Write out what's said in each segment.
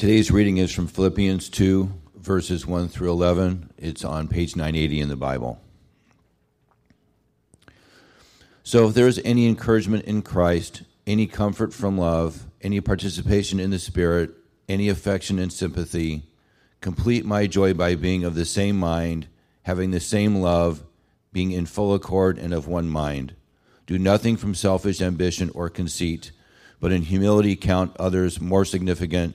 Today's reading is from Philippians 2, verses 1 through 11. It's on page 980 in the Bible. So, if there is any encouragement in Christ, any comfort from love, any participation in the Spirit, any affection and sympathy, complete my joy by being of the same mind, having the same love, being in full accord and of one mind. Do nothing from selfish ambition or conceit, but in humility count others more significant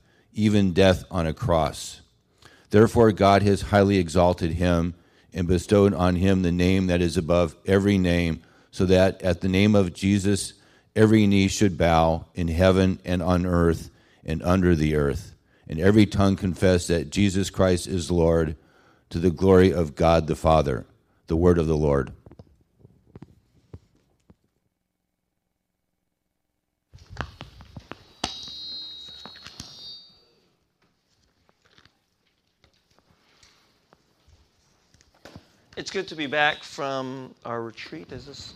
even death on a cross. Therefore, God has highly exalted him and bestowed on him the name that is above every name, so that at the name of Jesus every knee should bow in heaven and on earth and under the earth, and every tongue confess that Jesus Christ is Lord to the glory of God the Father. The word of the Lord. It's good to be back from our retreat. Is this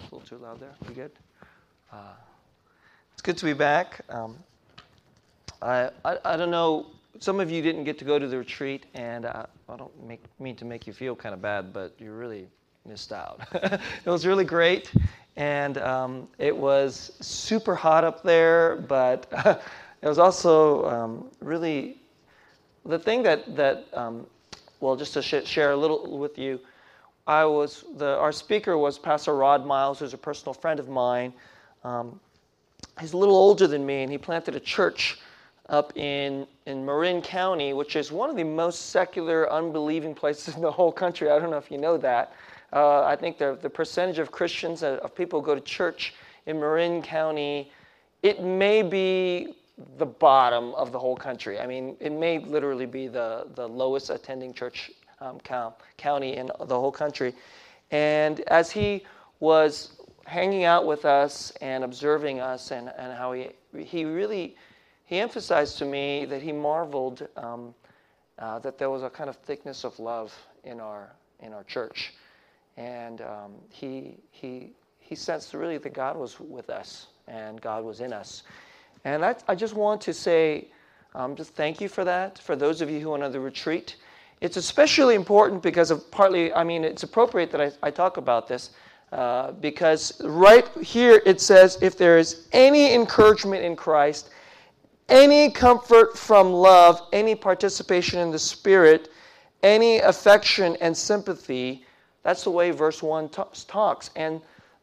a little too loud there? You good? Uh, it's good to be back. Um, I, I, I, don't know. Some of you didn't get to go to the retreat, and uh, I don't make, mean to make you feel kind of bad, but you really missed out. it was really great, and um, it was super hot up there, but it was also um, really the thing that that um, well, just to sh- share a little with you, I was the our speaker was Pastor Rod Miles, who's a personal friend of mine. Um, he's a little older than me, and he planted a church up in, in Marin County, which is one of the most secular, unbelieving places in the whole country. I don't know if you know that. Uh, I think the, the percentage of Christians, uh, of people who go to church in Marin County, it may be the bottom of the whole country. I mean, it may literally be the, the lowest attending church um, count, county in the whole country. And as he was hanging out with us and observing us and, and how he, he really he emphasized to me that he marveled um, uh, that there was a kind of thickness of love in our in our church, and um, he he he sensed really that God was with us and God was in us, and I, I just want to say, um, just thank you for that. For those of you who are on the retreat, it's especially important because of partly. I mean, it's appropriate that I, I talk about this. Uh, because right here it says, if there is any encouragement in Christ, any comfort from love, any participation in the Spirit, any affection and sympathy. That's the way verse 1 talks. And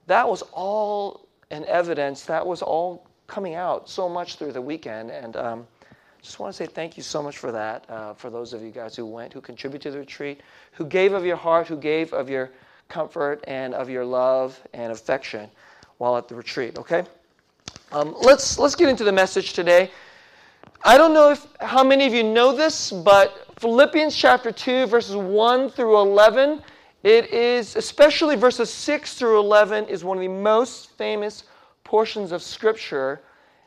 that was all an evidence, that was all coming out so much through the weekend. And um, just want to say thank you so much for that, uh, for those of you guys who went, who contributed to the retreat, who gave of your heart, who gave of your comfort and of your love and affection while at the retreat, okay? Um, let's, let's get into the message today. I don't know if how many of you know this, but Philippians chapter 2, verses 1 through 11, it is, especially verses 6 through 11, is one of the most famous portions of Scripture.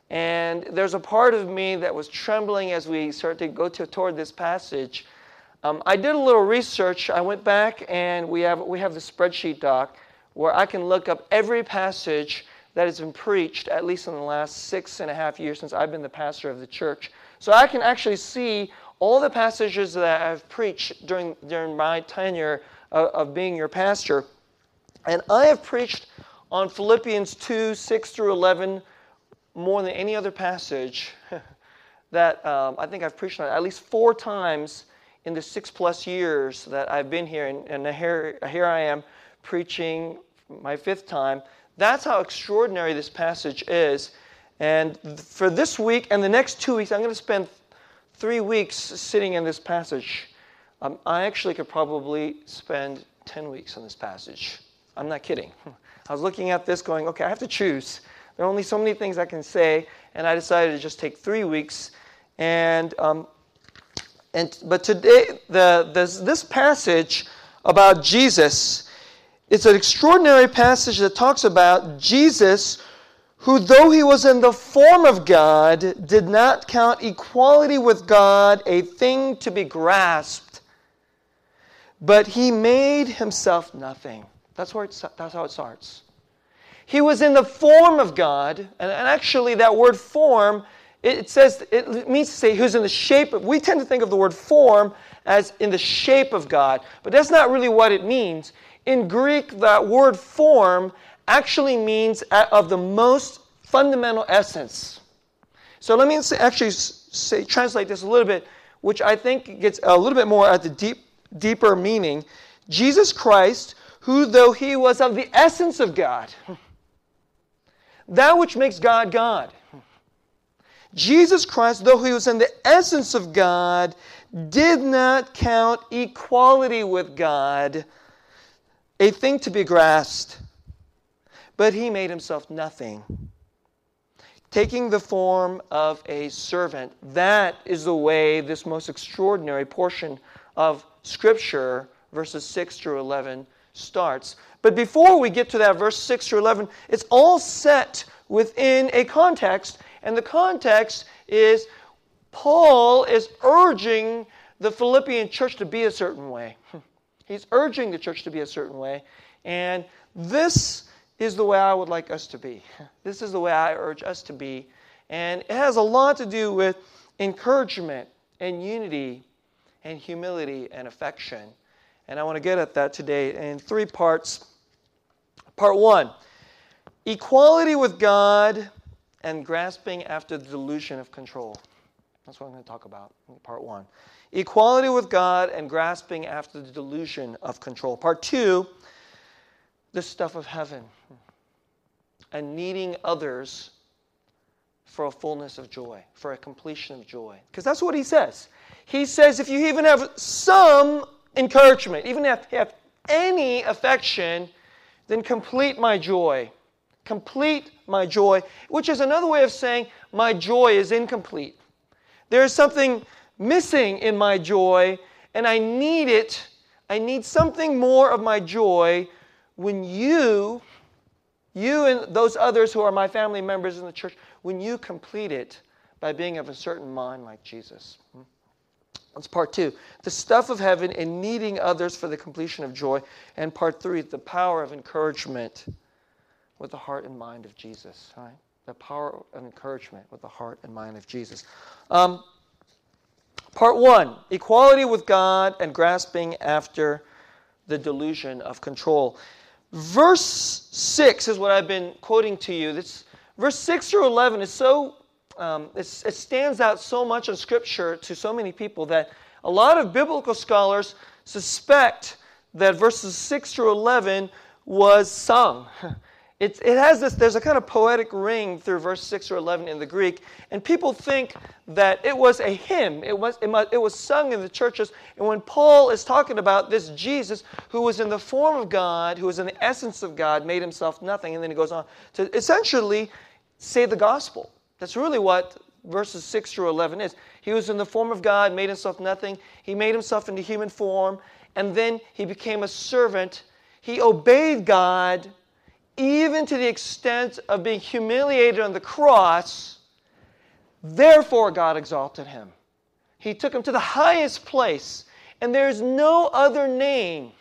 And there's a part of me that was trembling as we started to go to, toward this passage. Um, I did a little research. I went back and we have, we have the spreadsheet doc where I can look up every passage that has been preached, at least in the last six and a half years since I've been the pastor of the church. So I can actually see all the passages that I've preached during, during my tenure of, of being your pastor. And I have preached on Philippians 2 6 through 11 more than any other passage that um, I think I've preached on at least four times in the six plus years that I've been here. And, and here, here I am preaching my fifth time. That's how extraordinary this passage is. And for this week and the next two weeks, I'm going to spend three weeks sitting in this passage. Um, I actually could probably spend 10 weeks on this passage. I'm not kidding. I was looking at this going, okay, I have to choose. There are only so many things I can say, and I decided to just take three weeks And, um, and but today, the, this, this passage about Jesus, it's an extraordinary passage that talks about Jesus who, though he was in the form of God, did not count equality with God a thing to be grasped, but he made himself nothing. That's, where it, that's how it starts. He was in the form of God, and, and actually, that word form, it, it says, it means to say was in the shape of, we tend to think of the word form as in the shape of God, but that's not really what it means. In Greek, that word form actually means of the most fundamental essence. So let me actually say, translate this a little bit, which I think gets a little bit more at the deep, deeper meaning. Jesus Christ, who though he was of the essence of God, that which makes God God. Jesus Christ, though he was in the essence of God, did not count equality with God a thing to be grasped, but he made himself nothing, taking the form of a servant. That is the way this most extraordinary portion of Scripture, verses 6 through 11, starts. But before we get to that, verse 6 through 11, it's all set within a context, and the context is Paul is urging the Philippian church to be a certain way. He's urging the church to be a certain way. And this is the way I would like us to be. This is the way I urge us to be. And it has a lot to do with encouragement and unity and humility and affection. And I want to get at that today in three parts. Part one equality with God and grasping after the delusion of control. That's what I'm going to talk about in part one. Equality with God and grasping after the delusion of control. Part two, the stuff of heaven and needing others for a fullness of joy, for a completion of joy. Because that's what he says. He says if you even have some encouragement, even if you have any affection, then complete my joy. Complete my joy, which is another way of saying my joy is incomplete. There is something missing in my joy, and I need it. I need something more of my joy when you, you and those others who are my family members in the church, when you complete it by being of a certain mind like Jesus. Hmm? That's part two. The stuff of heaven and needing others for the completion of joy. And part three, the power of encouragement with the heart and mind of Jesus. Right? The power of encouragement with the heart and mind of Jesus. Um, Part one equality with God and grasping after the delusion of control. Verse 6 is what I've been quoting to you. This, verse 6 through 11 is so, um, it stands out so much in Scripture to so many people that a lot of biblical scholars suspect that verses 6 through 11 was sung. It, it has this, there's a kind of poetic ring through verse 6 or 11 in the Greek, and people think that it was a hymn. It was, it, must, it was sung in the churches. And when Paul is talking about this Jesus who was in the form of God, who was in the essence of God, made himself nothing, and then he goes on to essentially say the gospel. That's really what verses 6 through 11 is. He was in the form of God, made himself nothing. He made himself into human form, and then he became a servant. He obeyed God even to the extent of being humiliated on the cross. Therefore, God exalted him. He took him to the highest place, and there is no other name.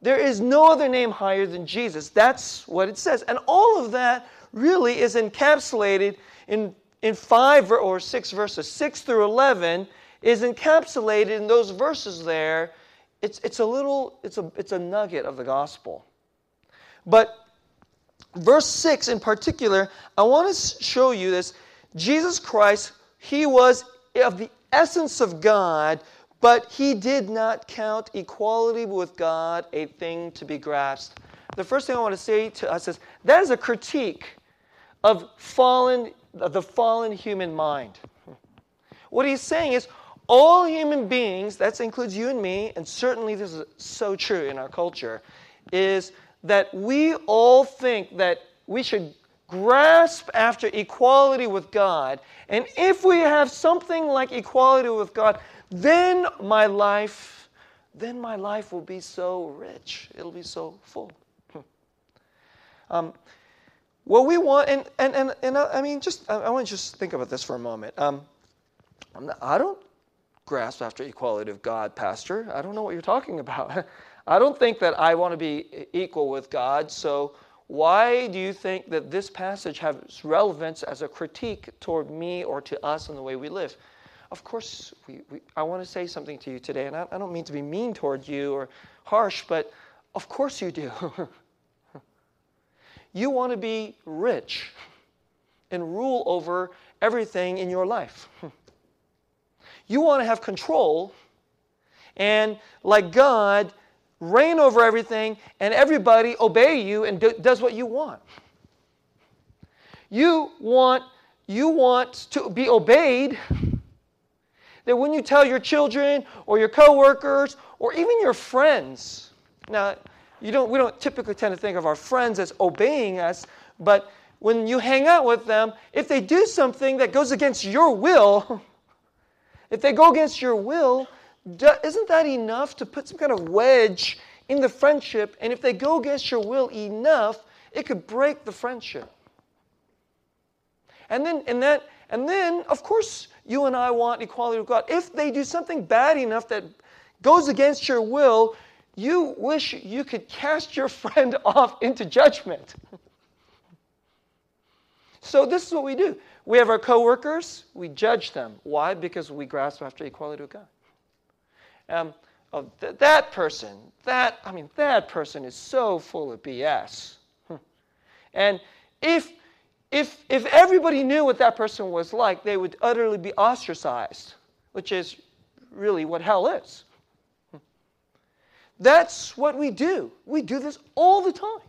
There is no other name higher than Jesus. That's what it says. And all of that really is encapsulated in, in five or six verses. Six through 11 is encapsulated in those verses there. It's, it's a little, it's a, it's a nugget of the gospel. But verse 6 in particular, I want to show you this. Jesus Christ, he was of the essence of God, but he did not count equality with God a thing to be grasped. The first thing I want to say to us is that is a critique of fallen the fallen human mind. What he's saying is all human beings, that includes you and me, and certainly this is so true in our culture, is that we all think that we should grasp after equality with God, and if we have something like equality with God, then my life, then my life will be so rich. It'll be so full. um, what we want, and, and, and, and I mean, just, I, I want to just think about this for a moment. Um, not, I don't grasp after equality of God, Pastor. I don't know what you're talking about. I don't think that I want to be equal with God, so why do you think that this passage has relevance as a critique toward me or to us and the way we live? Of course, we, we, I want to say something to you today, and I, I don't mean to be mean toward you or harsh, but of course you do. you want to be rich and rule over everything in your life. You want to have control, and like God, reign over everything, and everybody obey you and do, does what you want. You want you want to be obeyed. That when you tell your children or your coworkers or even your friends, now you don't we don't typically tend to think of our friends as obeying us, but when you hang out with them, if they do something that goes against your will, if they go against your will, isn't that enough to put some kind of wedge in the friendship? And if they go against your will enough, it could break the friendship. And then, and that, and then, of course, you and I want equality with God. If they do something bad enough that goes against your will, you wish you could cast your friend off into judgment. so this is what we do. We have our coworkers, we judge them. Why? Because we grasp after equality with God. Um, oh, th- that person, that, I mean, that person is so full of BS. and if, if, if everybody knew what that person was like, they would utterly be ostracized, which is really what hell is. That's what we do. We do this all the time.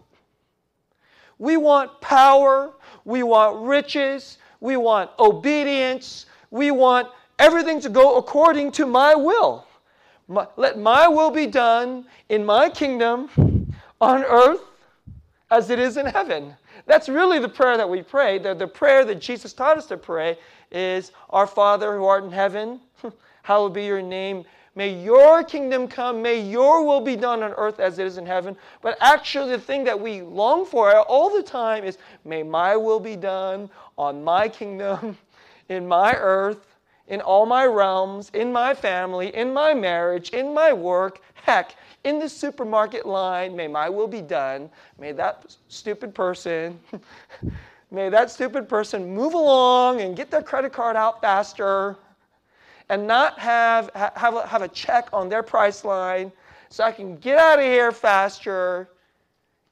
We want power, we want riches, we want obedience, we want everything to go according to my will. My, let my will be done in my kingdom on earth as it is in heaven. That's really the prayer that we pray. The, the prayer that Jesus taught us to pray is Our Father who art in heaven, hallowed be your name. May your kingdom come. May your will be done on earth as it is in heaven. But actually, the thing that we long for all the time is may my will be done on my kingdom, in my earth, in all my realms, in my family, in my marriage, in my work, heck, in the supermarket line, may my will be done. May that stupid person, may that stupid person move along and get their credit card out faster and not have, have, a, have a check on their price line so I can get out of here faster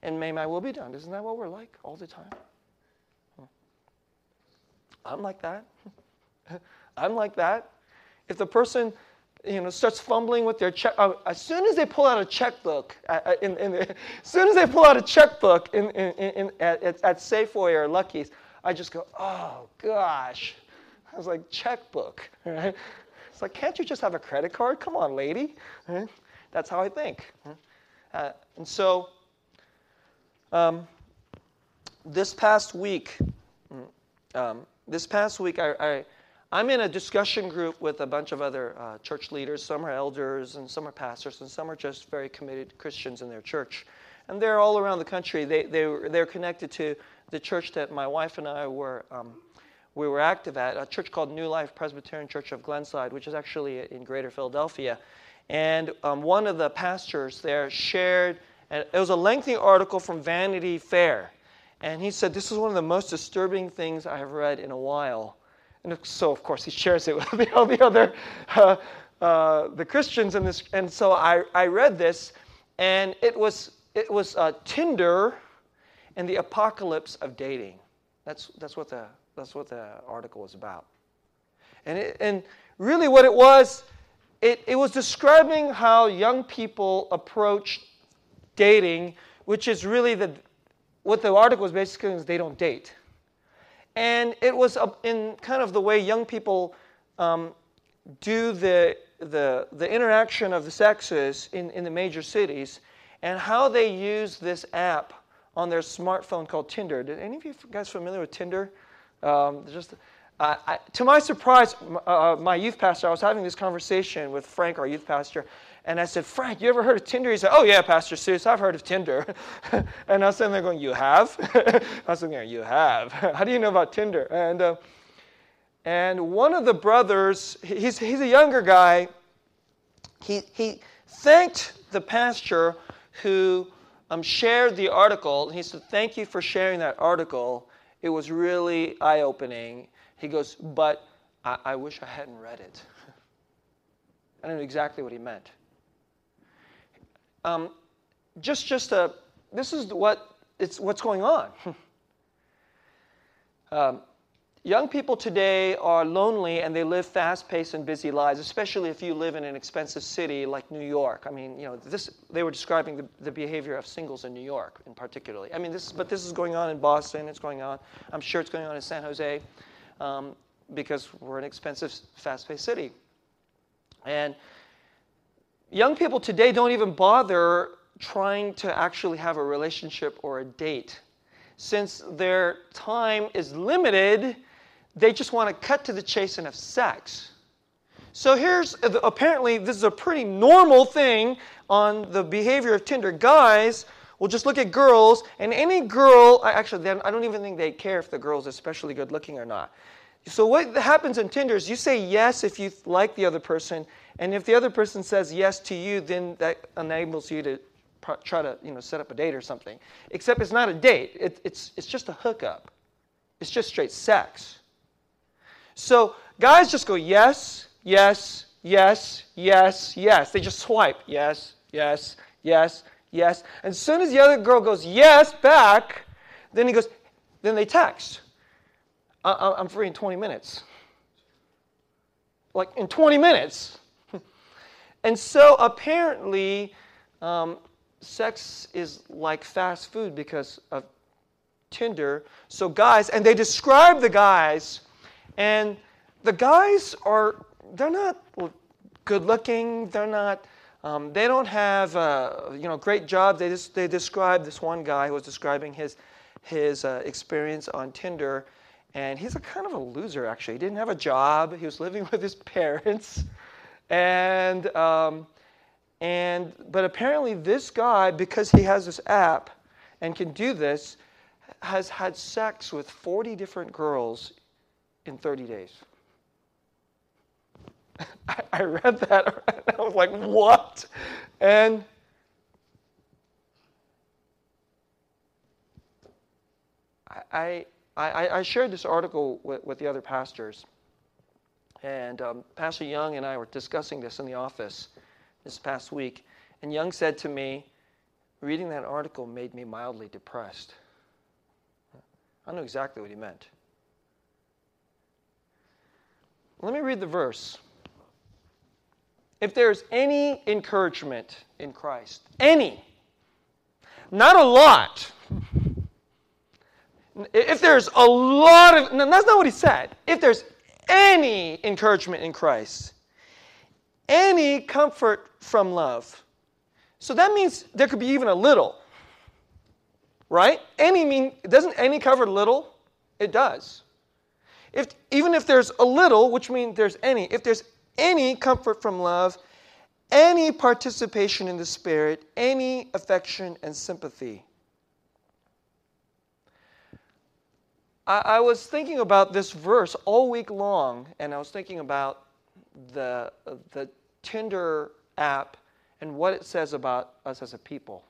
and may my will be done. Isn't that what we're like all the time? I'm like that. I'm like that. If the person you know, starts fumbling with their check. Uh, as soon as they pull out a checkbook, uh, uh in, in as soon as they pull out a checkbook in, in, at, at Safeway or Lucky's, I just go, oh gosh. I was like, checkbook, right? It's like, can't you just have a credit card? Come on, lady. That's how I think. Uh, and so, um, this past week, um, this past week, I, I I'm in a discussion group with a bunch of other uh, church leaders. Some are elders, and some are pastors, and some are just very committed Christians in their church. And they're all around the country. They, they, they're connected to the church that my wife and I were, um, we were active at, a church called New Life Presbyterian Church of Glenside, which is actually in greater Philadelphia. And um, one of the pastors there shared, and it was a lengthy article from Vanity Fair. And he said, This is one of the most disturbing things I have read in a while. And so, of course, he shares it with all the other uh, uh, the Christians in this. And so I, I read this, and it was it was uh, Tinder and the apocalypse of dating. That's that's what the that's what the article was about. And it, and really, what it was, it, it was describing how young people approach dating, which is really the what the article was basically is they don't date. And it was in kind of the way young people um, do the, the, the interaction of the sexes in, in the major cities and how they use this app on their smartphone called Tinder. Did any of you guys familiar with Tinder? Um, just uh, I, to my surprise, uh, my youth pastor, I was having this conversation with Frank, our youth pastor, and I said, Frank, you ever heard of Tinder? He said, Oh, yeah, Pastor Seuss, I've heard of Tinder. and I was sitting there going, You have? I was sitting there, You have. How do you know about Tinder? And, uh, and one of the brothers, he's, he's a younger guy, he, he thanked the pastor who um, shared the article. He said, Thank you for sharing that article. It was really eye opening. He goes, But I, I wish I hadn't read it. I knew exactly what he meant. Um, just, just a, this is what it's what's going on. um, young people today are lonely and they live fast-paced and busy lives, especially if you live in an expensive city like New York. I mean, you know, this they were describing the, the behavior of singles in New York, in particularly. I mean, this, but this is going on in Boston. It's going on. I'm sure it's going on in San Jose, um, because we're an expensive, fast-paced city, and young people today don't even bother trying to actually have a relationship or a date. Since their time is limited, they just want to cut to the chase and have sex. So here's apparently this is a pretty normal thing on the behavior of Tinder. Guys will just look at girls, and any girl, actually, I don't even think they care if the girl's especially good looking or not. So what happens in Tinder is you say yes if you like the other person, and if the other person says yes to you, then that enables you to try to you know set up a date or something. Except it's not a date. It, it's it's just a hookup. It's just straight sex. So guys just go yes, yes, yes, yes, yes. They just swipe yes, yes, yes, yes. And as soon as the other girl goes yes back, then he goes. Then they text. I, am free in 20 minutes. Like in 20 minutes. and so apparently, um, sex is like fast food because of Tinder. So, guys, and they describe the guys, and the guys are, they're not good looking, they're not. Um, they don't have uh, you know great jobs. They just they describe this one guy who was describing his his uh, experience on Tinder, and he's a kind of a loser, actually. He didn't have a job, he was living with his parents. And, um, and, but apparently, this guy, because he has this app and can do this, has had sex with 40 different girls in 30 days. I, read that and I was like, what? And I, I, I shared this article with, with the other pastors, and um, Pastor Young and I were discussing this in the office this past week. And Young said to me, reading that article made me mildly depressed. I know exactly what he meant. Let me read the verse. If there's any encouragement in Christ, any, not a lot, if there's a lot of, no, that's not what he said. If there's any encouragement in Christ, any comfort from love. So that means there could be even a little. Right? Any mean doesn't any cover little? It does. If even if there's a little, which means there's any, if there's any comfort from love, any participation in the spirit, any affection and sympathy. I, I was thinking about this verse all week long, and I was thinking about the, the Tinder app and what it says about us as a people.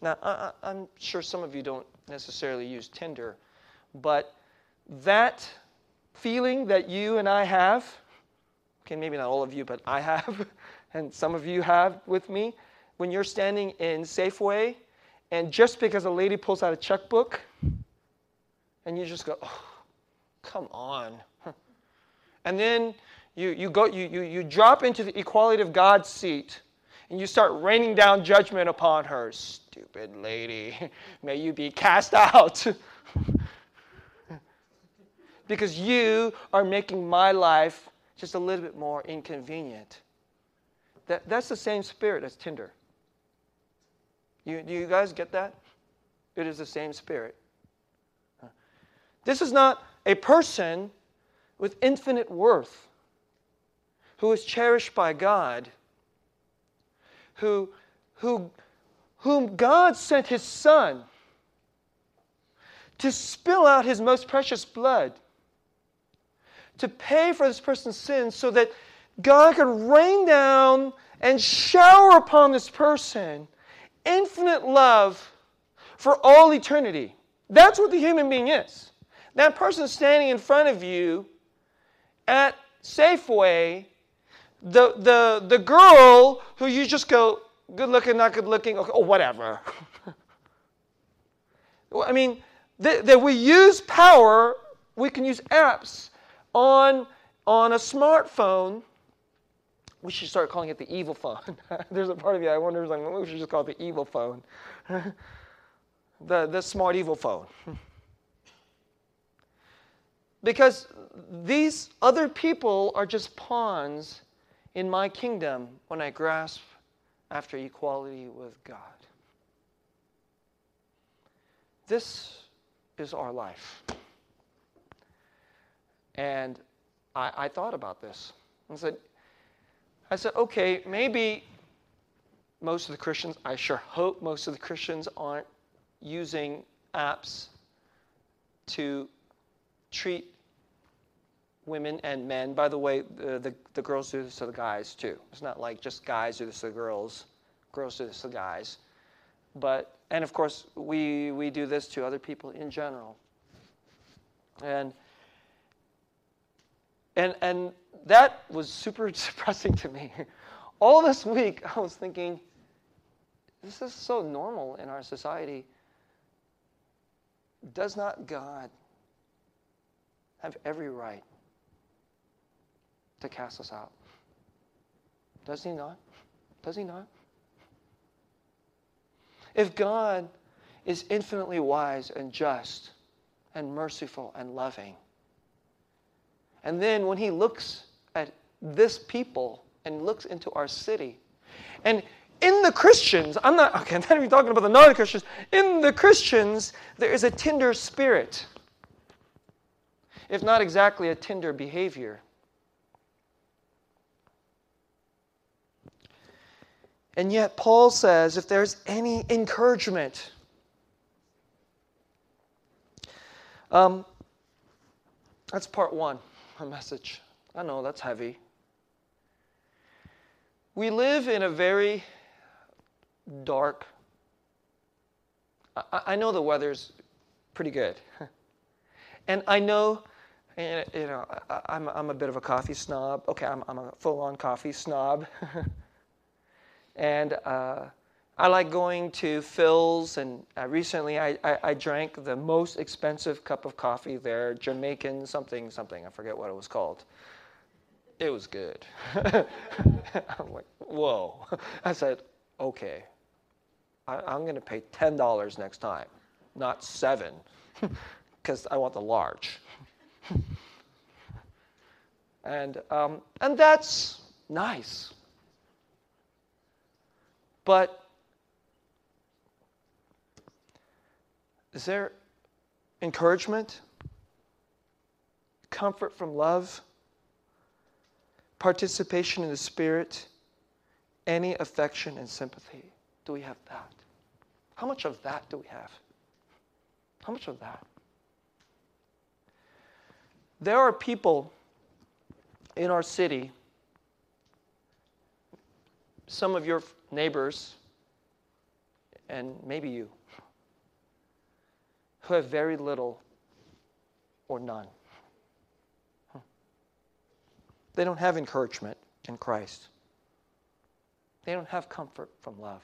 Now, I, I'm sure some of you don't necessarily use Tinder, but that feeling that you and I have, okay, maybe not all of you, but I have, and some of you have with me, when you're standing in Safeway, and just because a lady pulls out a checkbook, and you just go, oh, come on. And then you, you, go, you, you, you drop into the equality of God's seat and you start raining down judgment upon her. Stupid lady, may you be cast out. Because you are making my life just a little bit more inconvenient. That, that's the same spirit as Tinder. You, do you guys get that? It is the same Spirit. This is not a person with infinite worth who is cherished by God, who, who, whom God sent his Son to spill out his most precious blood, to pay for this person's sins so that God could rain down and shower upon this person infinite love for all eternity. That's what the human being is. That person standing in front of you at Safeway, the, the, the girl who you just go, good looking, not good looking, or, or whatever. I mean, that, that we use power, we can use apps on, on a smartphone. We should start calling it the evil phone. There's a part of you I wonder, like, we should just call it the evil phone. the, the smart evil phone. Because these other people are just pawns in my kingdom when I grasp after equality with God. This is our life. And I, I thought about this and said, I said, okay, maybe most of the Christians, I sure hope most of the Christians aren't using apps to treat women and men. By the way, the, the, the, girls do this to the guys too. It's not like just guys do this to the girls, girls do this to the guys. But, and of course, we, we do this to other people in general. And, and, and that was super depressing to me. All this week, I was thinking, this is so normal in our society. Does not God have every right to cast us out? Does he not? Does he not? If God is infinitely wise and just and merciful and loving, and then when he looks at this people and looks into our city, and in the Christians, I'm not, okay, I'm not even talking about the non Christians. In the Christians, there is a tender spirit, if not exactly a tender behavior. And yet, Paul says if there's any encouragement, um, that's part one, message. I know that's heavy. We live in a very dark. I, I know the weather's pretty good. and I know, you know, I, am I'm a bit of a coffee snob. Okay, I'm, I'm a full on coffee snob. And uh, I like going to Philz, and uh, recently I, I, I, drank the most expensive cup of coffee there, Jamaican something something. I forget what it was called. It was good. I'm like, whoa. I said, okay, I, am going to pay ten dollars next time, not seven, because I want the large. and um, and that's nice. But is there encouragement, comfort from love, participation in the Spirit, any affection and sympathy? Do we have that? How much of that do we have? How much of that? There are people in our city, some of your neighbors, and maybe you, who have very little or none. Hmm. They don't have encouragement in Christ. They don't have comfort from love.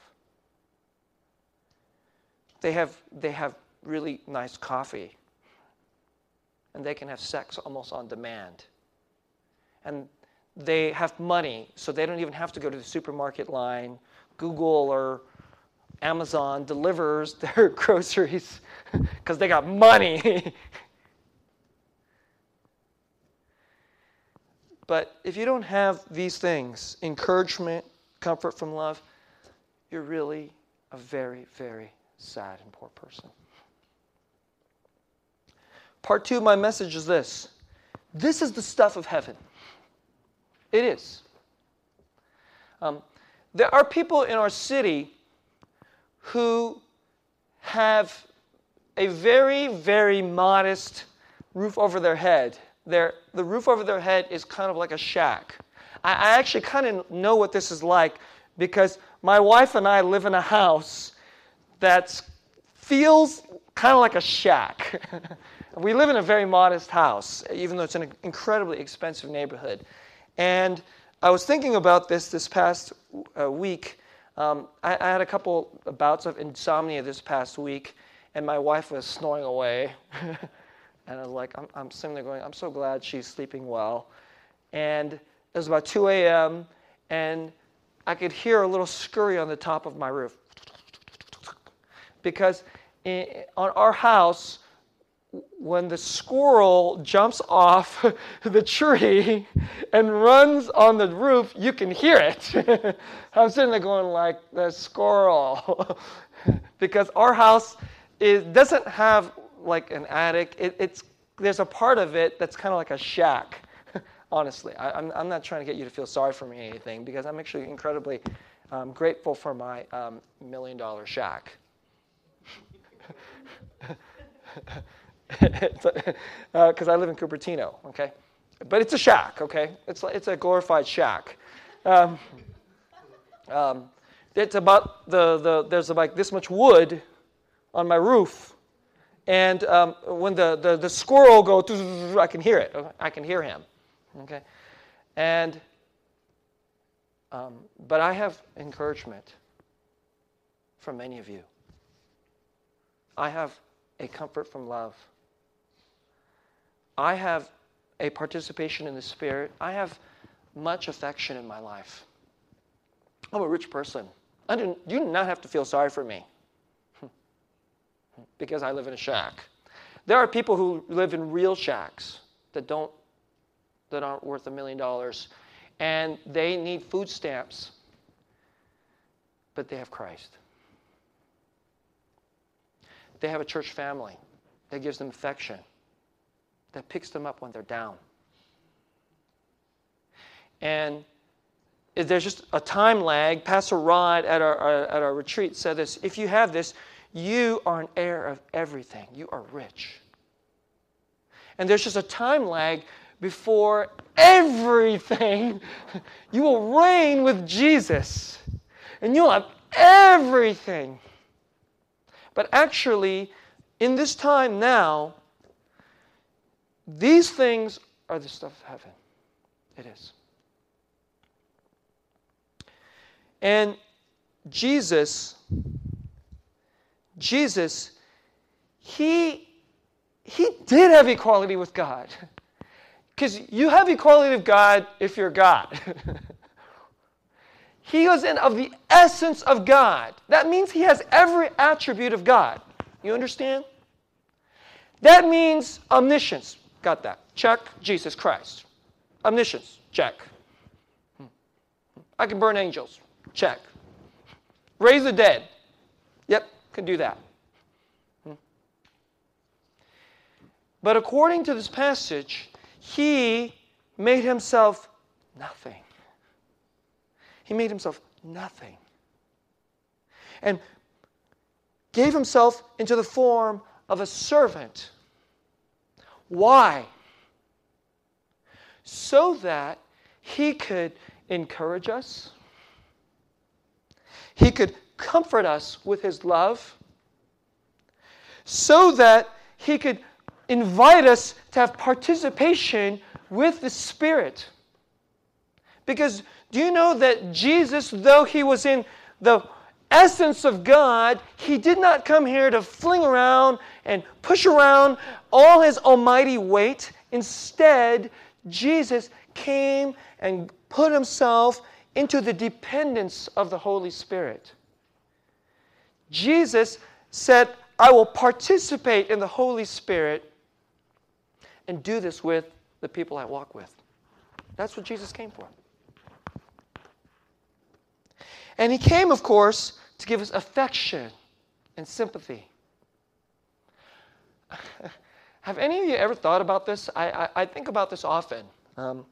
They have, they have really nice coffee, and they can have sex almost on demand. And they have money, so they don't even have to go to the supermarket line Google or Amazon delivers their groceries because they got money. but if you don't have these things encouragement, comfort from love you're really a very, very sad and poor person. part two of my message is this this is the stuff of heaven. It is. Um, there are people in our city who have a very, very modest roof over their head. Their, the roof over their head is kind of like a shack. I, I actually kind of know what this is like because my wife and I live in a house that feels kind of like a shack. we live in a very modest house, even though it's an incredibly expensive neighborhood. And I was thinking about this this past uh, week. Um, I, I, had a couple bouts of insomnia this past week, and my wife was snoring away. and I was like, I'm, I'm sitting there going, I'm so glad she's sleeping well. And it was about 2 a.m., and I could hear a little scurry on the top of my roof. Because in, on our house, when the squirrel jumps off the tree and runs on the roof, you can hear it. I'm sitting there going like the squirrel, because our house is, doesn't have like an attic. It, it's there's a part of it that's kind of like a shack. Honestly, I, am I'm, I'm not trying to get you to feel sorry for me or anything because I'm actually incredibly um, grateful for my um, million dollar shack because uh, I live in Cupertino, okay? But it's a shack, okay? It's, it's a glorified shack. Um, um, it's about the, the, there's like this much wood on my roof. And um, when the, the, the squirrel goes, I can hear it. I can hear him, okay? And, um, but I have encouragement from many of you. I have a comfort from love. I have a participation in the Spirit. I have much affection in my life. I'm a rich person. I didn't, you do not have to feel sorry for me because I live in a shack. There are people who live in real shacks that don't that aren't worth a million dollars and they need food stamps but they have Christ. They have a church family that gives them affection that picks them up when they're down. And there's just a time lag. Pastor Rod at our, our, at our retreat said this if you have this, you are an heir of everything, you are rich. And there's just a time lag before everything, you will reign with Jesus and you'll have everything. But actually, in this time now, these things are the stuff of heaven. It is. And Jesus, Jesus, he, he did have equality with God. Because you have equality with God if you're God. he was in of the essence of God. That means he has every attribute of God. You understand? That means omniscience. Got that. Check. Jesus Christ. Omniscience. Check. Hmm. I can burn angels. Check. Raise the dead. Yep, can do that. Hmm. But according to this passage, he made himself nothing. He made himself nothing. And gave himself into the form of a servant why? So that he could encourage us, he could comfort us with his love, so that he could invite us to have participation with the Spirit. Because do you know that Jesus, though he was in the essence of God, he did not come here to fling around and push around all his almighty weight. Instead, Jesus came and put himself into the dependence of the Holy Spirit. Jesus said, I will participate in the Holy Spirit and do this with the people I walk with. That's what Jesus came for. And he came, of course, to give us affection and sympathy. Have any of you ever thought about this? I, I, I think about this often. Um,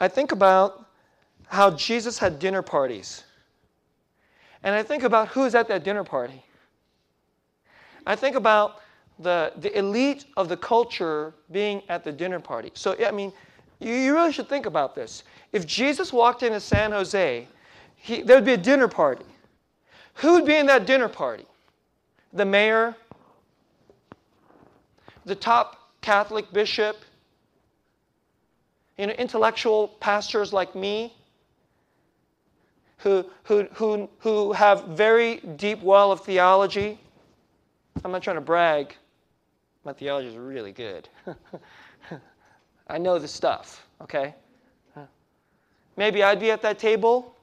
I think about how Jesus had dinner parties. And I think about who's at that dinner party. I think about the, the elite of the culture being at the dinner party. So, I mean, you, you really should think about this. If Jesus walked into San Jose, he, there would be a dinner party. Who would be in that dinner party? The mayor, the top Catholic bishop, you know, intellectual pastors like me who, who, who, who have very deep well of theology. I'm not trying to brag. My theology is really good. I know the stuff, okay? Maybe I'd be at that table.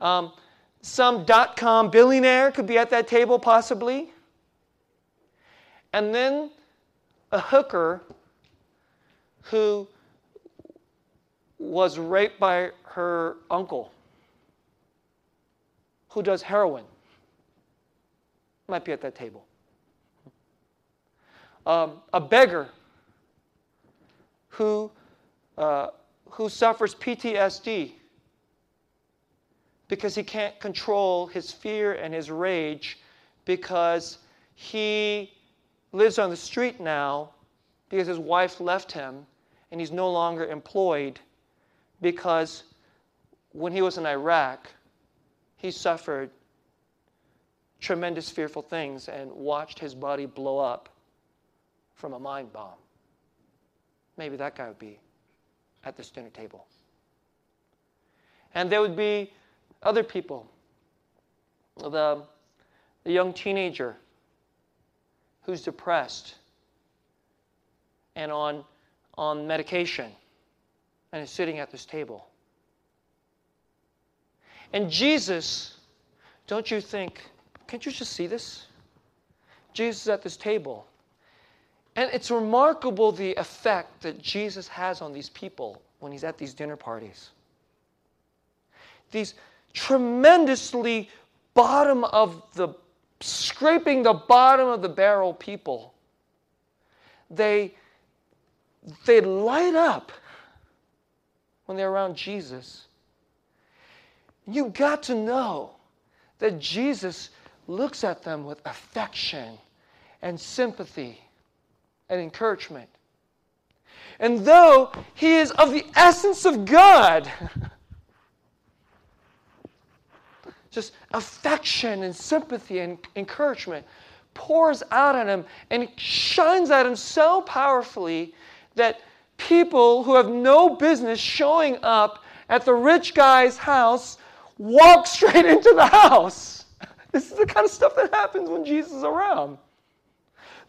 Um, some dot com billionaire could be at that table, possibly. And then a hooker who was raped by her uncle, who does heroin, might be at that table. Um, a beggar who, uh, who suffers PTSD because he can't control his fear and his rage because he lives on the street now because his wife left him and he's no longer employed because when he was in Iraq, he suffered tremendous fearful things and watched his body blow up from a mind bomb. Maybe that guy would be at this dinner table. And there would be other people. The, uh, the young teenager who's depressed and on, on medication and is sitting at this table. And Jesus, don't you think, can't you just see this? Jesus at this table. And it's remarkable the effect that Jesus has on these people when he's at these dinner parties. These tremendously bottom of the scraping the bottom of the barrel people. They, they light up when they're around Jesus. You got to know that Jesus looks at them with affection and sympathy and encouragement. And though he is of the essence of God, just affection and sympathy and encouragement pours out on him and shines at him so powerfully that people who have no business showing up at the rich guy's house walk straight into the house. This is the kind of stuff that happens when Jesus is around.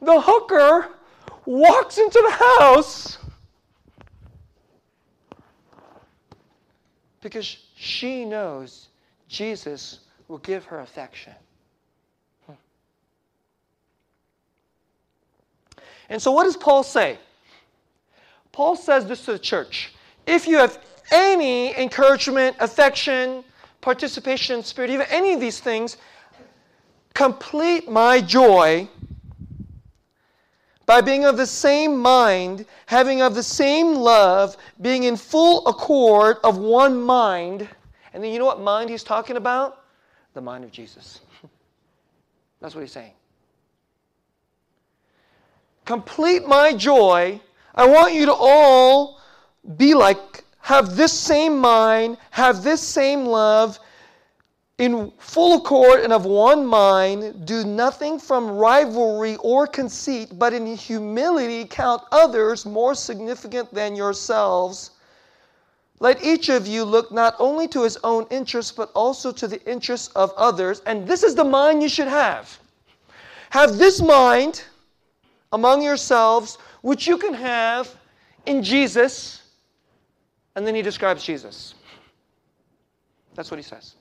The hooker walks into the house because she knows Jesus will give her affection. Hmm. And so, what does Paul say? Paul says this to the church if you have any encouragement, affection, participation spirit, even any of these things, complete my joy by being of the same mind, having of the same love, being in full accord of one mind and then you know what mind he's talking about? The mind of Jesus. That's what he's saying. Complete my joy. I want you to all be like, have this same mind, have this same love, in full accord and of one mind, do nothing from rivalry or conceit, but in humility count others more significant than yourselves. Let each of you look not only to his own interests, but also to the interests of others. And this is the mind you should have. Have this mind among yourselves, which you can have in Jesus. And then he describes Jesus. That's what he says.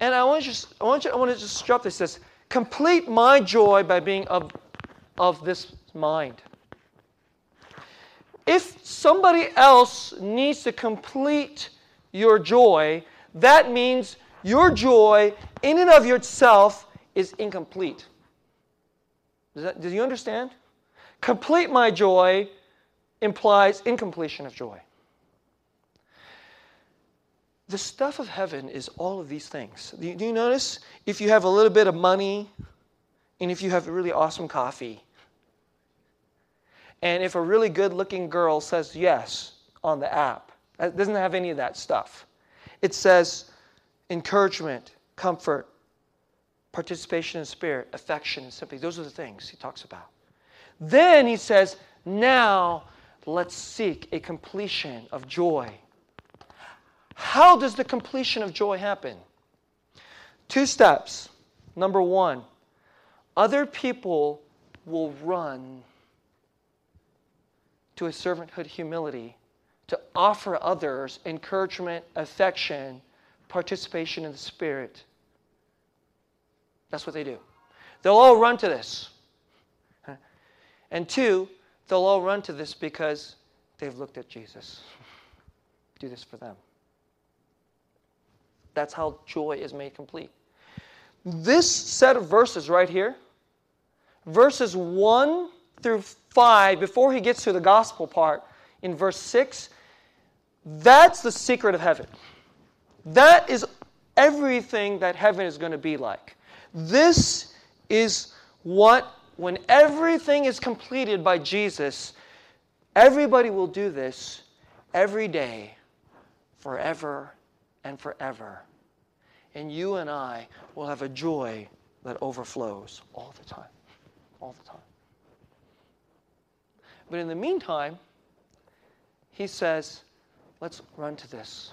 And I want you, I want you, I want to just drop this. Says, complete my joy by being of, of this mind. If somebody else needs to complete your joy, that means your joy in and of yourself is incomplete. Does, that, do you understand? Complete my joy implies incompletion of joy. The stuff of heaven is all of these things. Do you, do you notice? If you have a little bit of money, and if you have a really awesome coffee, and if a really good looking girl says yes on the app, it doesn't have any of that stuff. It says encouragement, comfort, participation in spirit, affection, and sympathy. Those are the things he talks about. Then he says, now let's seek a completion of joy. How does the completion of joy happen? Two steps. Number one, other people will run to a servanthood humility to offer others encouragement, affection, participation in the Spirit that's what they do. They'll all run to this. And two, they'll all run to this because they've looked at Jesus. Do this for them. That's how joy is made complete. This set of verses right here, verses 1 through 5, before he gets to the gospel part, in verse 6, that's the secret of heaven. That is everything that heaven is going to be like. This is what, when everything is completed by Jesus, everybody will do this every day, forever and forever. And you and I will have a joy that overflows all the time. All the time. But in the meantime, he says, let's run to this.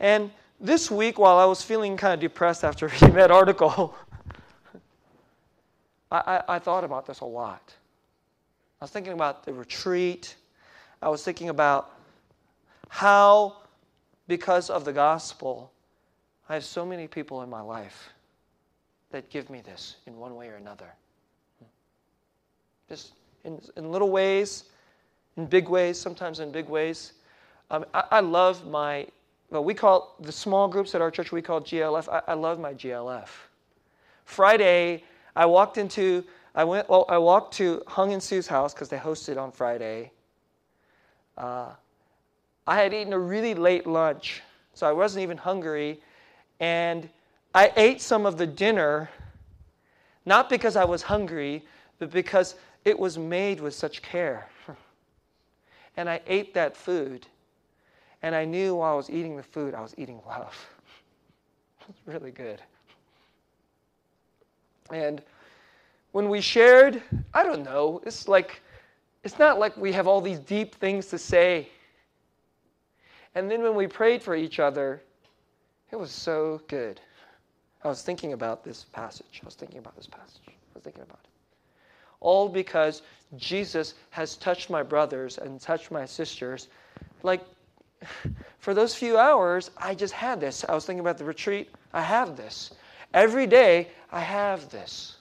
And this week, while I was feeling kind of depressed after reading that article, I, I, I, thought about this a lot. I was thinking about the retreat. I was thinking about how, because of the gospel, I have so many people in my life that give me this in one way or another. Just in, in little ways, in big ways, sometimes in big ways. Um, I, I love my well, we call the small groups at our church, we call GLF. I, I love my GLF. Friday, I walked into, I went, well, I walked to Hung and Sue's house because they hosted on Friday. Uh, I had eaten a really late lunch, so I wasn't even hungry. And I ate some of the dinner, not because I was hungry, but because it was made with such care. and I ate that food. And I knew while I was eating the food, I was eating love. it was really good. And when we shared, I don't know, it's like, it's not like we have all these deep things to say. And then when we prayed for each other, it was so good. I was thinking about this passage. I was thinking about this passage. I was thinking about it. All because Jesus has touched my brothers and touched my sisters like for those few hours, I just had this. I was thinking about the retreat. I have this. Every day, I have this.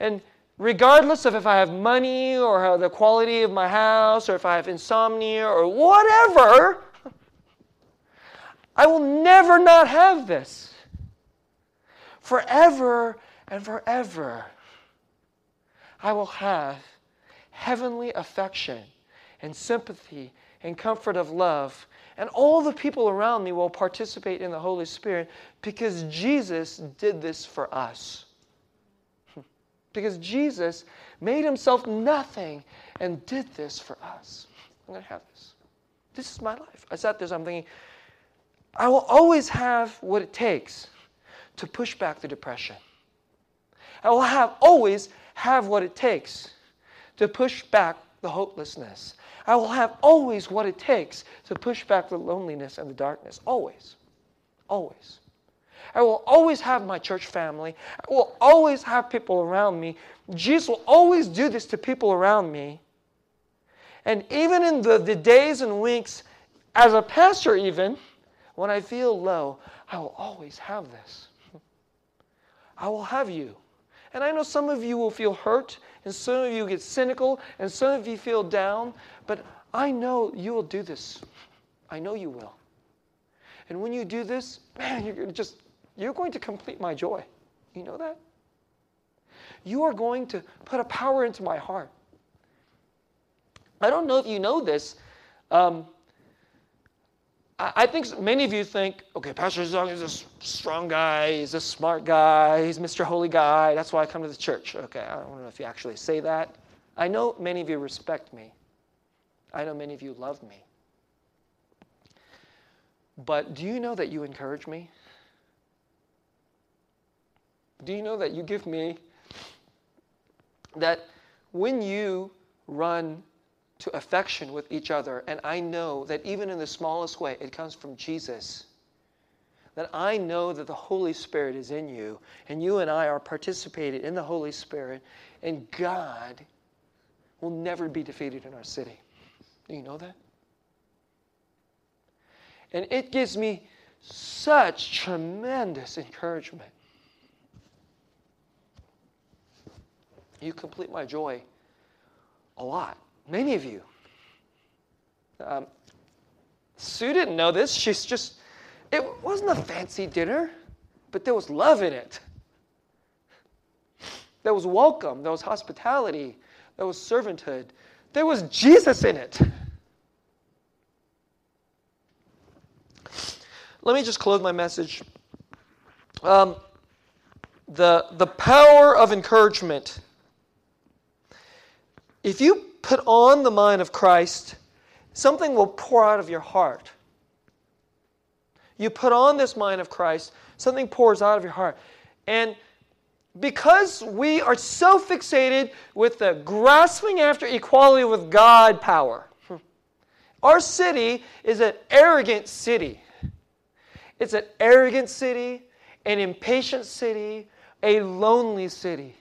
And regardless of if I have money or the quality of my house or if I have insomnia or whatever, I will never not have this. Forever and forever, I will have heavenly affection and sympathy and comfort of love. And all the people around me will participate in the Holy Spirit because Jesus did this for us. because Jesus made himself nothing and did this for us. I'm going to have this. This is my life. I sat there, I'm thinking, I will always have what it takes to push back the depression. I will have always have what it takes to push back the hopelessness. I will have always what it takes to push back the loneliness and the darkness. Always. Always. I will always have my church family. I will always have people around me. Jesus will always do this to people around me. And even in the, the days and weeks, as a pastor, even, when I feel low, I will always have this. I will have you. And I know some of you will feel hurt, and some of you get cynical, and some of you feel down, but I know you will do this. I know you will. And when you do this, man, you're just you're going to complete my joy. You know that? You are going to put a power into my heart. I don't know if you know this. Um, I think many of you think, okay, Pastor Zong is a strong guy, he's a smart guy, he's Mr. Holy Guy, that's why I come to the church. Okay, I don't know if you actually say that. I know many of you respect me, I know many of you love me. But do you know that you encourage me? Do you know that you give me that when you run to affection with each other. And I know that even in the smallest way, it comes from Jesus. That I know that the Holy Spirit is in you, and you and I are participating in the Holy Spirit, and God will never be defeated in our city. Do you know that? And it gives me such tremendous encouragement. You complete my joy a lot. Many of you. Um, Sue didn't know this. She's just, it wasn't a fancy dinner, but there was love in it. There was welcome, there was hospitality, there was servanthood, there was Jesus in it. Let me just close my message. Um, the, the power of encouragement. If you put on the mind of Christ, something will pour out of your heart. You put on this mind of Christ, something pours out of your heart. And because we are so fixated with the grasping after equality with God power, our city is an arrogant city. It's an arrogant city, an impatient city, a lonely city.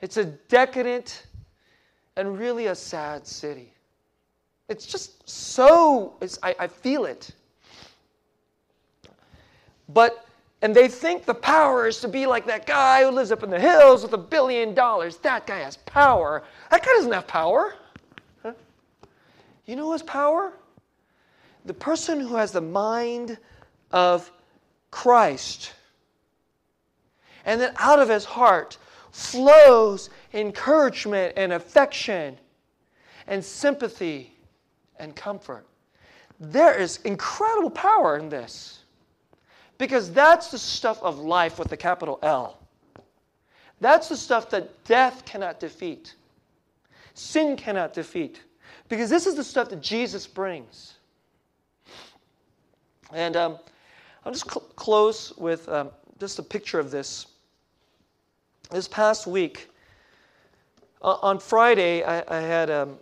It's a decadent, and really a sad city. It's just so, it's, I, I feel it. But, and they think the power is to be like that guy who lives up in the hills with a billion dollars. That guy has power. That guy doesn't have power. Huh? You know who has power? The person who has the mind of Christ. And then out of his heart flows encouragement and affection and sympathy and comfort. There is incredible power in this because that's the stuff of life with the capital L. That's the stuff that death cannot defeat, sin cannot defeat, because this is the stuff that Jesus brings. And um, I'll just cl- close with um, just a picture of this. This past week, uh, on Friday, I, I had, um,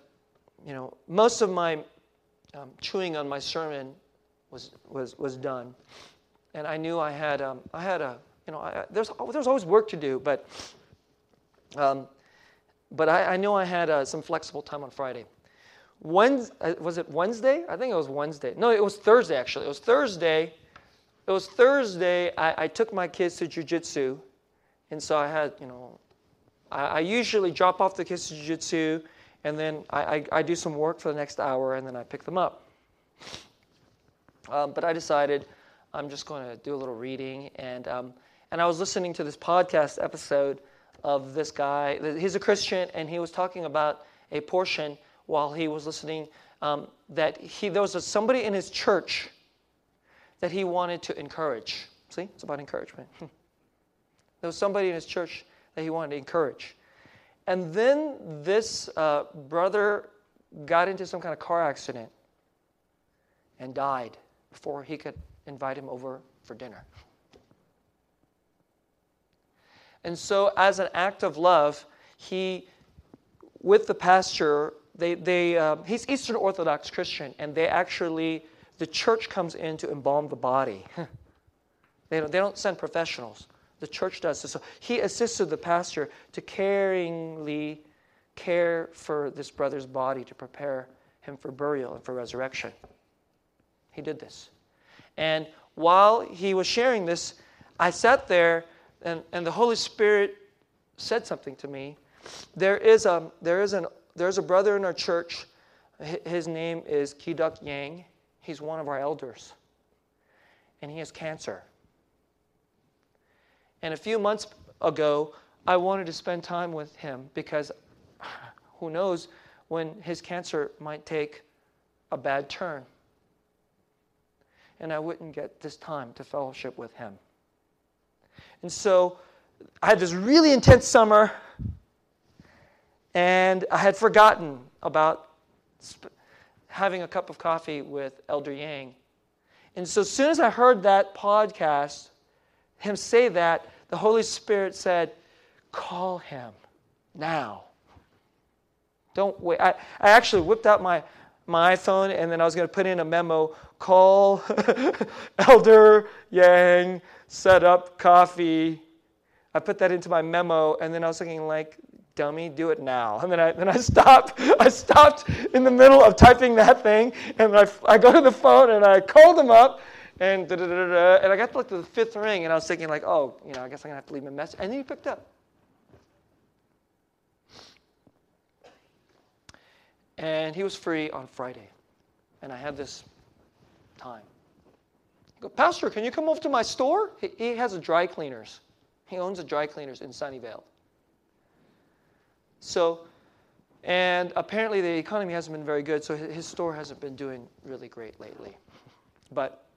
you know, most of my um, chewing on my sermon was, was, was done. And I knew I had, um, I had a, you know, I, there's, there's always work to do, but, um, but I, I knew I had uh, some flexible time on Friday. Wednesday, uh, was it Wednesday? I think it was Wednesday. No, it was Thursday, actually. It was Thursday. It was Thursday. I, I took my kids to jujitsu. And so I had, you know, I, I usually drop off the kids to jiu-jitsu, and then I, I, I, do some work for the next hour, and then I pick them up. Um, but I decided I'm just going to do a little reading, and um, and I was listening to this podcast episode of this guy. He's a Christian, and he was talking about a portion while he was listening um, that he there was a, somebody in his church that he wanted to encourage. See, it's about encouragement. there was somebody in his church that he wanted to encourage. And then this uh, brother got into some kind of car accident and died before he could invite him over for dinner. And so, as an act of love, he, with the pastor, they, they, uh, he's Eastern Orthodox Christian, and they actually, the church comes in to embalm the body. they, don't, they don't send professionals. The church does. So he assisted the pastor to caringly care for this brother's body to prepare him for burial and for resurrection. He did this. And while he was sharing this, I sat there and, and the Holy Spirit said something to me. There is a, there is an, there's a brother in our church. His name is Kiduk Yang. He's one of our elders. and he has cancer. And a few months ago, I wanted to spend time with him because who knows when his cancer might take a bad turn. And I wouldn't get this time to fellowship with him. And so I had this really intense summer, and I had forgotten about sp- having a cup of coffee with Elder Yang. And so as soon as I heard that podcast, him say that, the Holy Spirit said, Call him now. Don't wait. I, I actually whipped out my, my iPhone and then I was going to put in a memo call Elder Yang, set up coffee. I put that into my memo and then I was thinking, like, dummy, do it now. And then I, then I stopped. I stopped in the middle of typing that thing and I, I go to the phone and I called him up and and I got to like the fifth ring and I was thinking like, oh, you know, I guess I'm gonna have to leave him a message. And then he picked up. And he was free on Friday. And I had this time. I go, Pastor, can you come over to my store? He, he has a dry cleaners. He owns a dry cleaners in Sunnyvale. So, and apparently the economy hasn't been very good, so his store hasn't been doing really great lately. But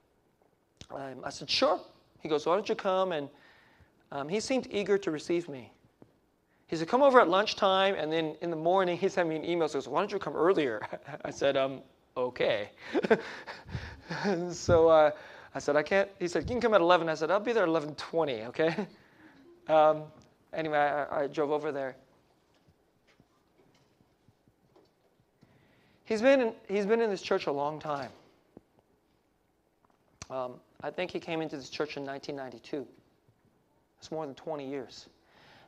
um, I said, sure. He goes, why don't you come? And um, he seemed eager to receive me. He said, come over at lunchtime, and then in the morning he sent me an email. He goes, why don't you come earlier? I said, um, okay. so uh, I said, I can't. He said, you can come at 11. I said, I'll be there at 11:20. Okay. Um, anyway, I, I drove over there. He's been in, he's been in this church a long time. Um, I think he came into this church in 1992. It's more than 20 years.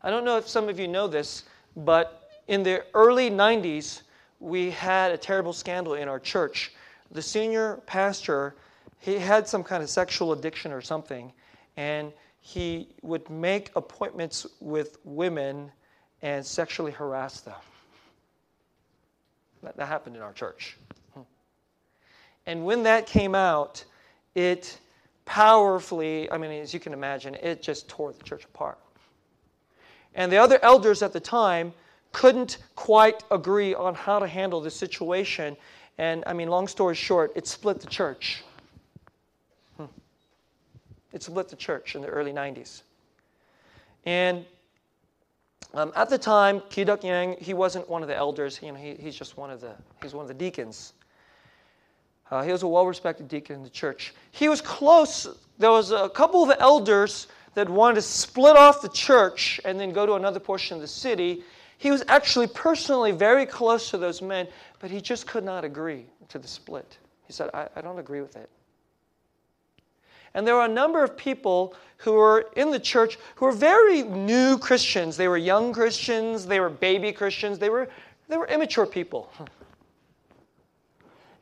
I don't know if some of you know this, but in the early 90s, we had a terrible scandal in our church. The senior pastor, he had some kind of sexual addiction or something, and he would make appointments with women and sexually harass them. That, that happened in our church. Hmm. And when that came out, it powerfully, I mean, as you can imagine, it just tore the church apart. And the other elders at the time couldn't quite agree on how to handle the situation. And I mean, long story short, it split the church. Hmm. It split the church in the early 90s. And um, at the time, Kiduk Yang, he wasn't one of the elders. You know, he, he's just one of the, he's one of the deacons. Uh, he was a well-respected deacon in the church. He was close. There was a couple of elders that wanted to split off the church and then go to another portion of the city. He was actually personally very close to those men, but he just could not agree to the split. He said, I, I don't agree with it. And there were a number of people who were in the church who were very new Christians. They were young Christians, they were baby Christians, they were, they were immature people.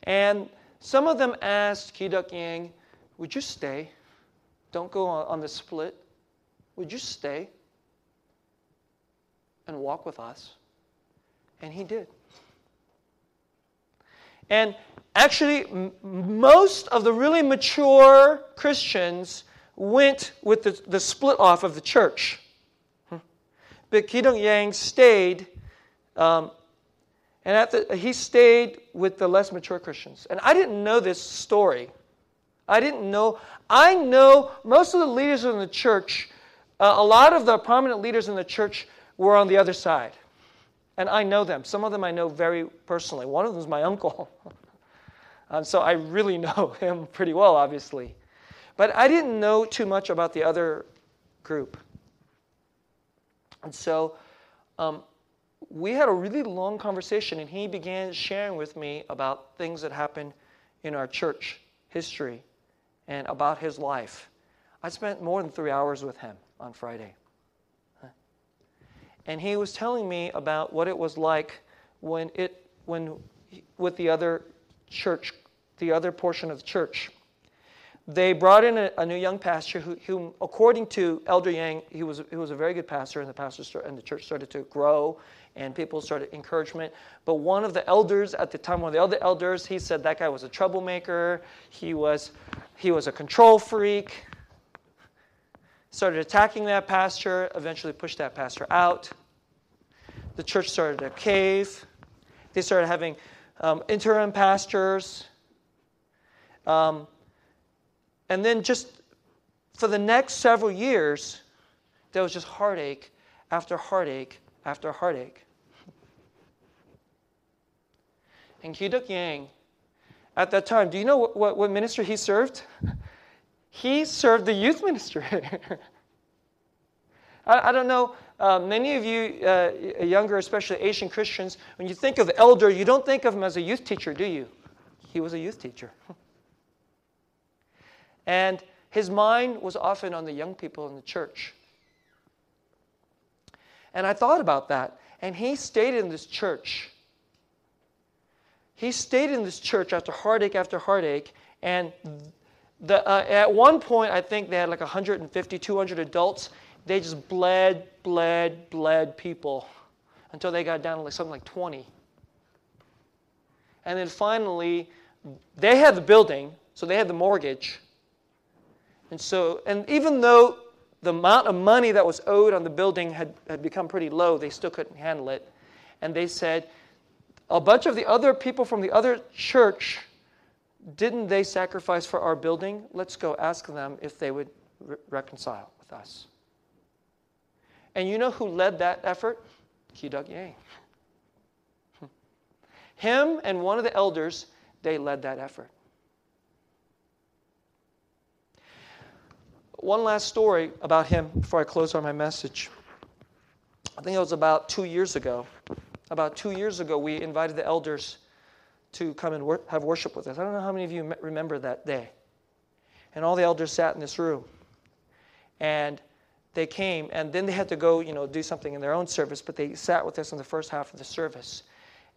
And some of them asked Kiduk Yang, Would you stay? Don't go on the split. Would you stay and walk with us? And he did. And actually, m- most of the really mature Christians went with the, the split off of the church. Hmm. But Kiduk Yang stayed, um, and the, he stayed with the less mature Christians. And I didn't know this story. I didn't know. I know most of the leaders in the church uh, a lot of the prominent leaders in the church were on the other side. And I know them. Some of them I know very personally. One of them is my uncle. so I really know him pretty well, obviously. But I didn't know too much about the other group. And so um, we had a really long conversation, and he began sharing with me about things that happened in our church history and about his life. I spent more than three hours with him on Friday. And he was telling me about what it was like when it when with the other church, the other portion of the church. They brought in a, a new young pastor who, according to Elder Yang, he was, he was a very good pastor, and the pastor and the church started to grow, and people started encouragement. But one of the elders at the time, one of the other elders, he said that guy was a troublemaker. He was he was a control freak. Started attacking that pastor, eventually pushed that pastor out. The church started to cave. They started having um, interim pastors. Um, and then, just for the next several years, there was just heartache after heartache after heartache. And Kiduk Yang, at that time, do you know what, what, what ministry he served? He served the youth ministry. I, I, don't know, uh, many of you uh, younger, especially Asian Christians, when you think of elder, you don't think of him as a youth teacher, do you? He was a youth teacher. and his mind was often on the young people in the church. And I thought about that. And he stayed in this church. He stayed in this church after heartache after heartache. And the, uh, at one point, I think they had like 150, 200 adults. They just bled, bled, bled people until they got down to like something like 20. And then finally, they had the building, so they had the mortgage. And so, and even though the amount of money that was owed on the building had, had become pretty low. They still couldn't handle it. And they said, a bunch of the other people from the other church, didn't they sacrifice for our building? Let's go ask them if they would re- reconcile with us. And you know who led that effort? Kiduk Yang. Him and one of the elders, they led that effort. One last story about him before I close on my message. I think it was about two years ago. About two years ago, we invited the elders to come and wor- have worship with us. I don't know how many of you remember that day. And all the elders sat in this room. And they came, and then they had to go, you know, do something in their own service, but they sat with us in the first half of the service.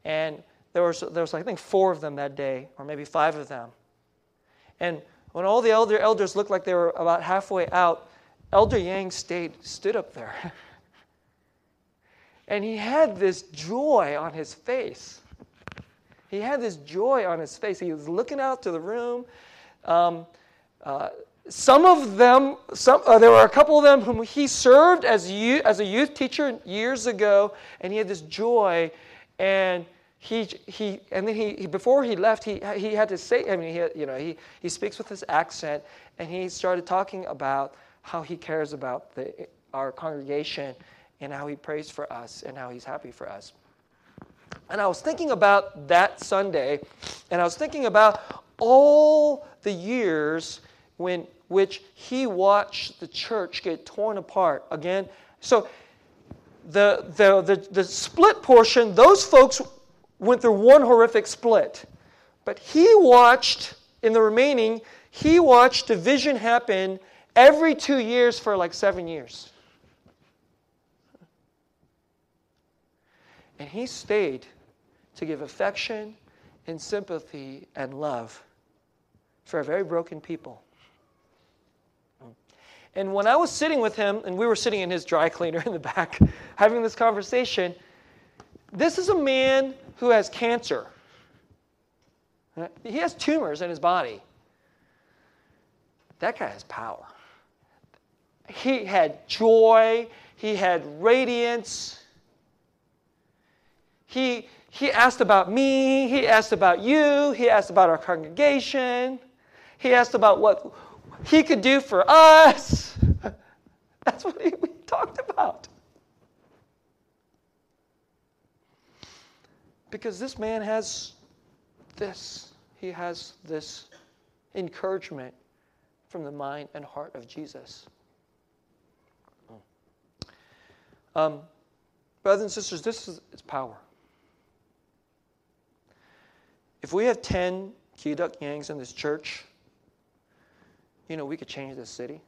And there was, there was I think, four of them that day, or maybe five of them. And when all the elder elders looked like they were about halfway out, Elder Yang stayed, stood up there. and he had this joy on his face. He had this joy on his face. He was looking out to the room. Um, uh, some of them, some, uh, there were a couple of them whom he served as, you, as a youth teacher years ago, and he had this joy. And he, he and then he, before he left he, he had to say i mean he, you know he, he speaks with his accent and he started talking about how he cares about the, our congregation and how he prays for us and how he's happy for us. And i was thinking about that sunday and i was thinking about all the years when which he watched the church get torn apart again. So the, the, the, the split portion, those folks went through one horrific split. But he watched, in the remaining, he watched division happen every two years for like seven years. And he stayed to give affection and sympathy and love for a very broken people. And when I was sitting with him, and we were sitting in his dry cleaner in the back, having this conversation, this is a man who has cancer. He has tumors in his body. That guy has power. He had joy, he had radiance. He, he asked about me, he asked about you, he asked about our congregation, he asked about what he could do for us. That's what he, we talked about. Because this man has this. He has this encouragement from the mind and heart of Jesus. Um, brothers and sisters, this is its power. If we have 10 Kiduk Yangs in this church, you know, we could change this city.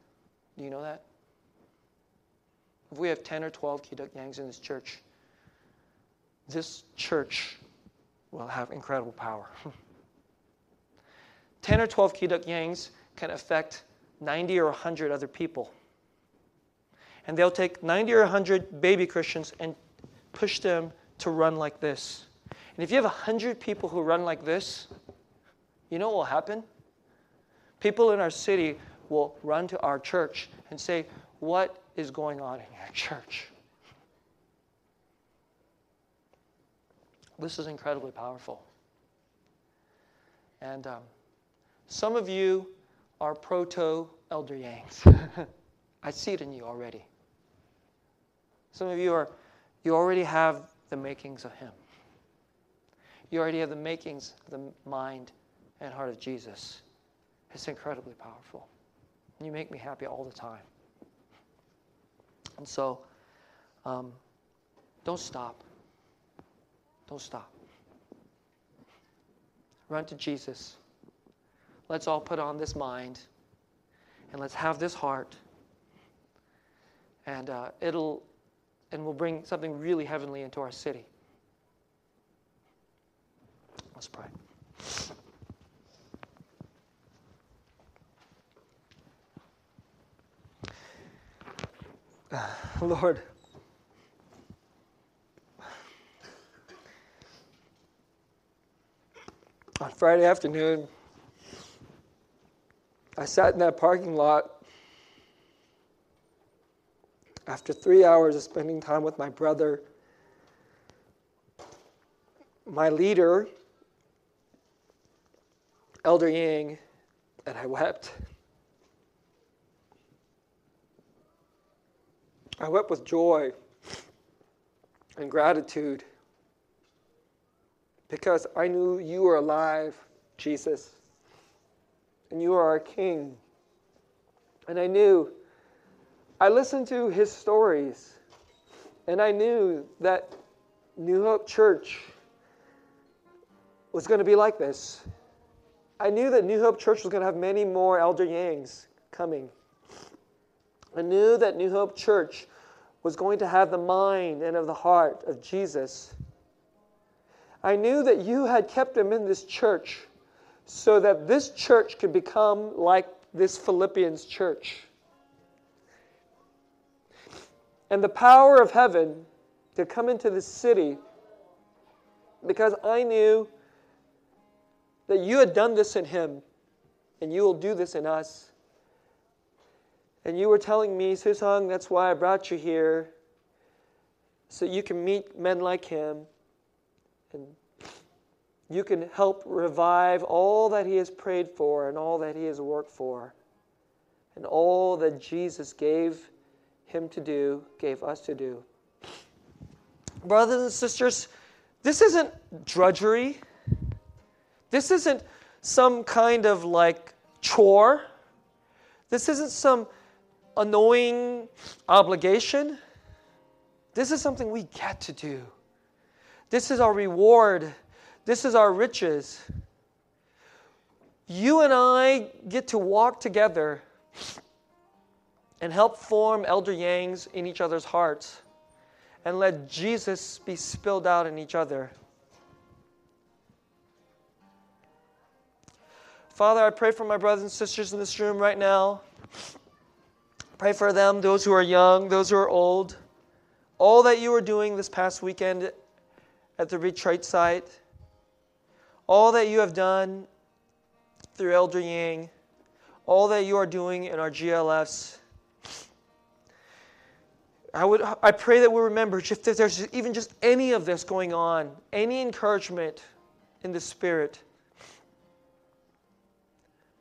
Do you know that? If we have 10 or 12 Kiduk Yangs in this church, this church will have incredible power. 10 or 12 Kiduk Yangs can affect 90 or 100 other people. And they'll take 90 or 100 baby Christians and push them to run like this. And if you have 100 people who run like this, you know what will happen? People in our city will run to our church and say, What is going on in your church? This is incredibly powerful. And um, some of you are proto Elder Yangs. I see it in you already. Some of you are, you already have the makings of Him. You already have the makings of the mind and heart of Jesus. It's incredibly powerful. You make me happy all the time. And so, um, don't stop. Don't stop. Run to Jesus. Let's all put on this mind and let's have this heart. And uh, it'll and we'll bring something really heavenly into our city. Let's pray. Lord, Friday afternoon, I sat in that parking lot after three hours of spending time with my brother. My leader, Elder Yang, and I wept. I wept with joy and gratitude because I knew you were alive, Jesus, and you are our King. And I knew, I listened to his stories, and I knew that New Hope Church was going to be like this. I knew that New Hope Church was going to have many more Elder Yangs coming. I knew that New Hope Church was going to have the mind and of the heart of Jesus. I knew that you had kept him in this church so that this church could become like this Philippians church. And the power of heaven to come into this city because I knew that you had done this in him and you will do this in us. And you were telling me, Susang, that's why I brought you here, so you can meet men like him and you can help revive all that he has prayed for and all that he has worked for and all that Jesus gave him to do, gave us to do. Brothers and sisters, this isn't drudgery. This isn't some kind of like chore. This isn't some annoying obligation. This is something we get to do. This is our reward. This is our riches. You and I get to walk together and help form elder yangs in each other's hearts and let Jesus be spilled out in each other. Father, I pray for my brothers and sisters in this room right now. Pray for them, those who are young, those who are old. All that you were doing this past weekend at the retreat site, all that you have done through Elder Yang, all that you are doing in our GLFs. I, would, I pray that we remember if there's even just any of this going on, any encouragement in the Spirit,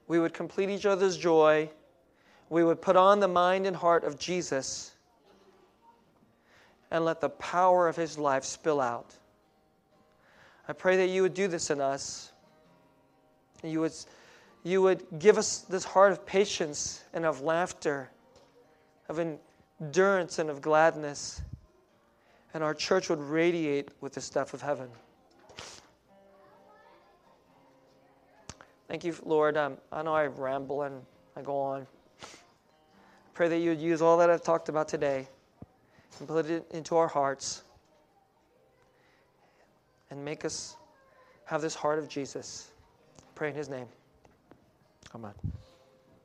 we would complete each other's joy. We would put on the mind and heart of Jesus and let the power of his life spill out. I pray that you would do this in us. You would, you would give us this heart of patience and of laughter, of endurance and of gladness. And our church would radiate with the stuff of heaven. Thank you, Lord. Um, I know I ramble and I go on. I pray that you would use all that I've talked about today and put it into our hearts and make us have this heart of Jesus. Pray in his name. Amen.